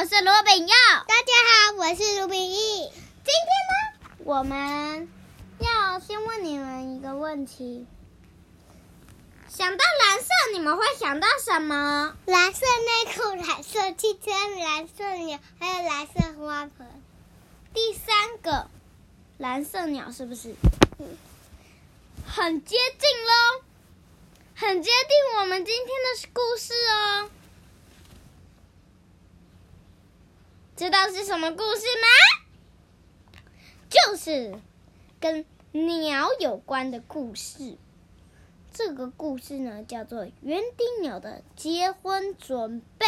我是罗炳耀。大家好，我是卢炳义。今天呢，我们要先问你们一个问题：想到蓝色，你们会想到什么？蓝色内裤、蓝色汽车、蓝色鸟，还有蓝色花盆。第三个，蓝色鸟是不是？嗯，很接近喽，很接近我们今天的故事哦。知道是什么故事吗？就是跟鸟有关的故事。这个故事呢，叫做《园丁鸟的结婚准备》。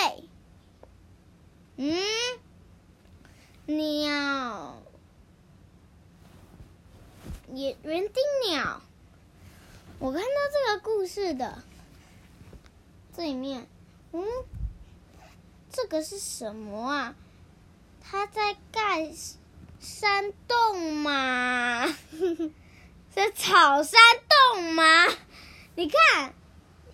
嗯，鸟，也园丁鸟。我看到这个故事的这里面，嗯，这个是什么啊？他在盖山洞吗？是草山洞吗？你看，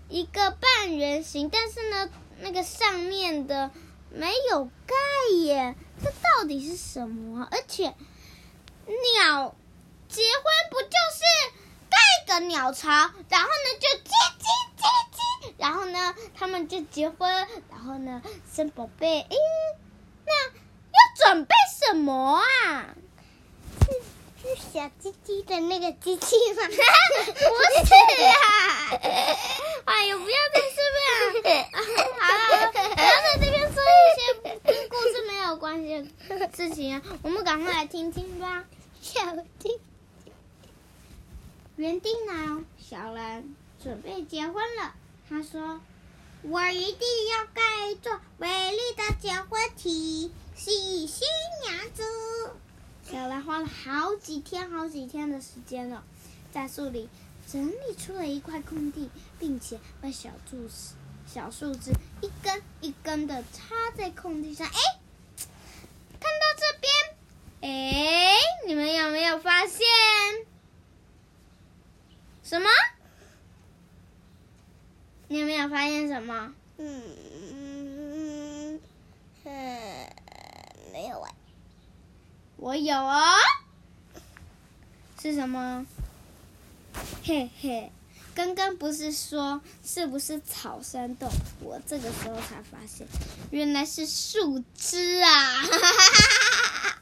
一个半圆形，但是呢，那个上面的没有盖耶。这到底是什么？而且，鸟结婚不就是盖个鸟巢，然后呢就叽叽叽叽，然后呢他们就结婚，然后呢生宝贝。哎，那。准备什么啊？是是小鸡鸡的那个机器吗？不是啊！哎呦，不要再说这样！好了，不要在这边说一些跟故事没有关系的事情啊！我们赶快来听听吧。小鸡，园丁呢小兰准备结婚了。他说：“我一定要盖一座美丽的结婚体。”喜新娘子，小兰花了好几天、好几天的时间了，在树里整理出了一块空地，并且把小树小树枝一根一根的插在空地上。哎，看到这边，哎，你们有没有发现什么？你有没有发现什么？嗯嗯。没有哎，我有哦。是什么？嘿嘿，刚刚不是说是不是草山洞？我这个时候才发现，原来是树枝啊！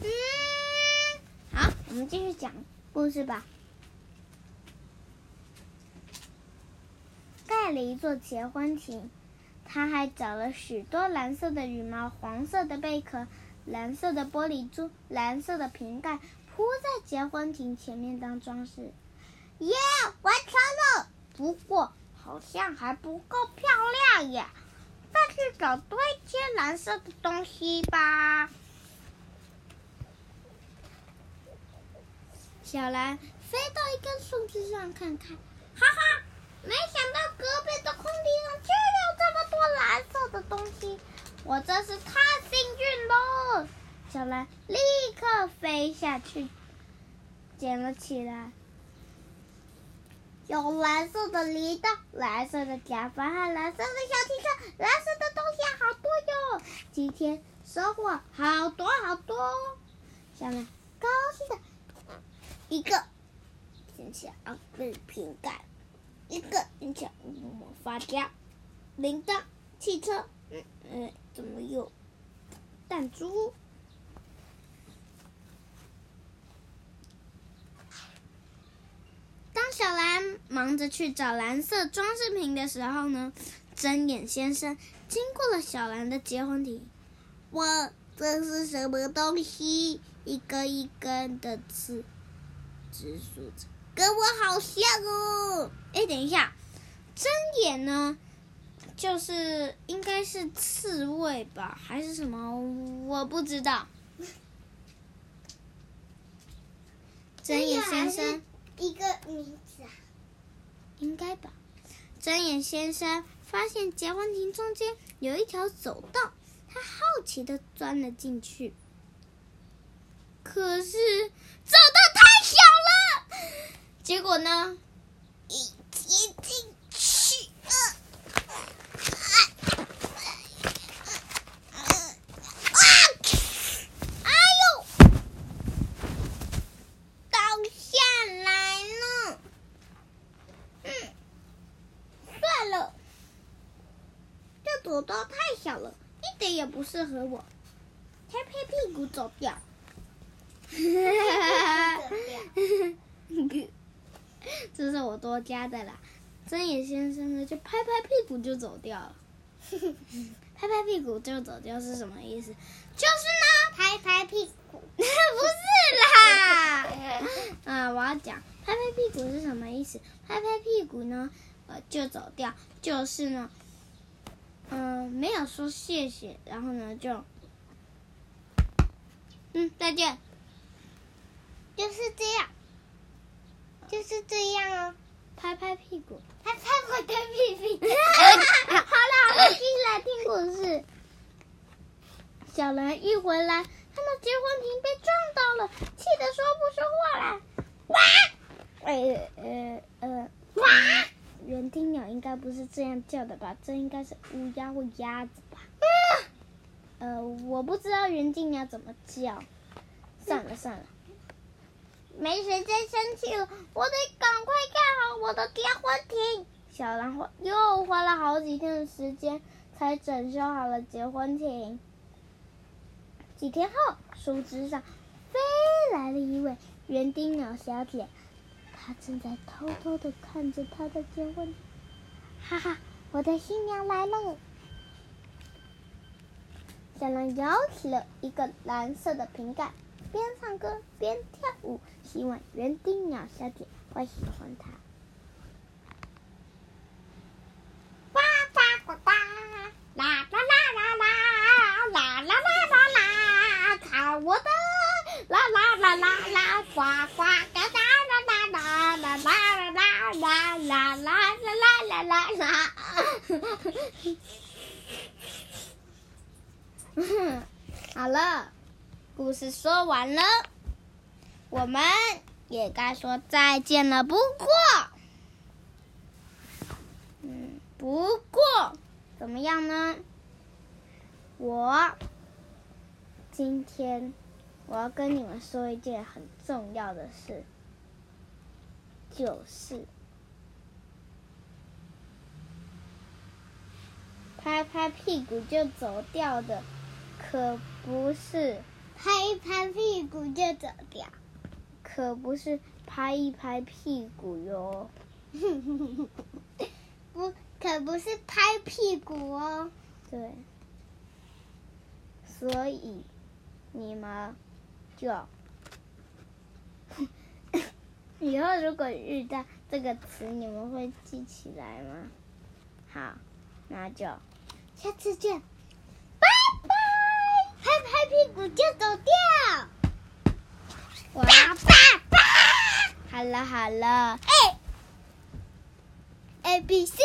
嗯，好，我们继续讲故事吧。盖了一座结婚亭。他还找了许多蓝色的羽毛、黄色的贝壳、蓝色的玻璃珠、蓝色的瓶盖，铺在结婚亭前面当装饰。耶，完成了！不过好像还不够漂亮耶，再去找多一些蓝色的东西吧。小兰飞到一根树枝上看看，哈哈，没想到隔壁的空地上居然有这么多蓝色的东西，我真是！小兰立刻飞下去，捡了起来。有蓝色的铃铛、蓝色的假发和蓝色的小汽车，蓝色的东西好多哟！今天收获好多好多。小兰高兴的一个捡起啊，是瓶盖，一个捡起魔法夹。铃铛、汽车，嗯嗯，怎么有弹珠？小兰忙着去找蓝色装饰品的时候呢，睁眼先生经过了小兰的结婚礼。哇，这是什么东西？一根一根的刺，直竖着，跟我好像哦。哎，等一下，睁眼呢？就是应该是刺猬吧，还是什么？我不知道。睁眼先生一个名字啊，应该吧。睁眼先生发现结婚亭中间有一条走道，他好奇的钻了进去。可是走道太小了，结果呢，一挤进去。朵朵太小了，一点也不适合我。拍拍屁股走掉。哈哈哈！这是我多加的啦。真野先生呢，就拍拍屁股就走掉了。拍拍屁股就走掉是什么意思？就是呢，拍拍屁股。不是啦。啊，我要讲拍拍屁股是什么意思？拍拍屁股呢，呃，就走掉，就是呢，嗯、呃，没有说谢谢，然后呢，就，嗯，再见，就是这样，就是这样哦。拍拍屁股，拍拍 我的屁屁。好了好了，进来听故事。小兰一回来，看到结婚亭被撞到了，气得说不出话来。哇！呃呃呃，哇！园丁鸟应该不是这样叫的吧？这应该是乌鸦或鸭子吧？呃，我不知道园丁鸟怎么叫。算了算了。没时间生气了，我得赶快盖好我的结婚亭。小兰花又花了好几天的时间才整修好了结婚亭。几天后，树枝上飞来了一位园丁鸟小姐，她正在偷偷的看着她的结婚。哈哈，我的新娘来了！小狼摇起了一个蓝色的瓶盖。边唱歌边跳舞，希望园丁鸟小姐会喜欢它。呱呱呱呱，啦啦啦啦啦，啦啦啦啦啦，看我的，啦啦啦啦啦，呱呱呱啦啦啦啦啦啦啦啦啦啦啦啦啦啦。哼，好了。故事说完了，我们也该说再见了。不过，嗯，不过怎么样呢？我今天我要跟你们说一件很重要的事，就是拍拍屁股就走掉的，可不是。拍一拍屁股就走掉，可不是拍一拍屁股哟。不，可不是拍屁股哦。对，所以你们就 以后如果遇到这个词，你们会记起来吗？好，那就下次见。拜拜！拍拍屁股就走掉，哇爸爸！好了好了，哎，A B C。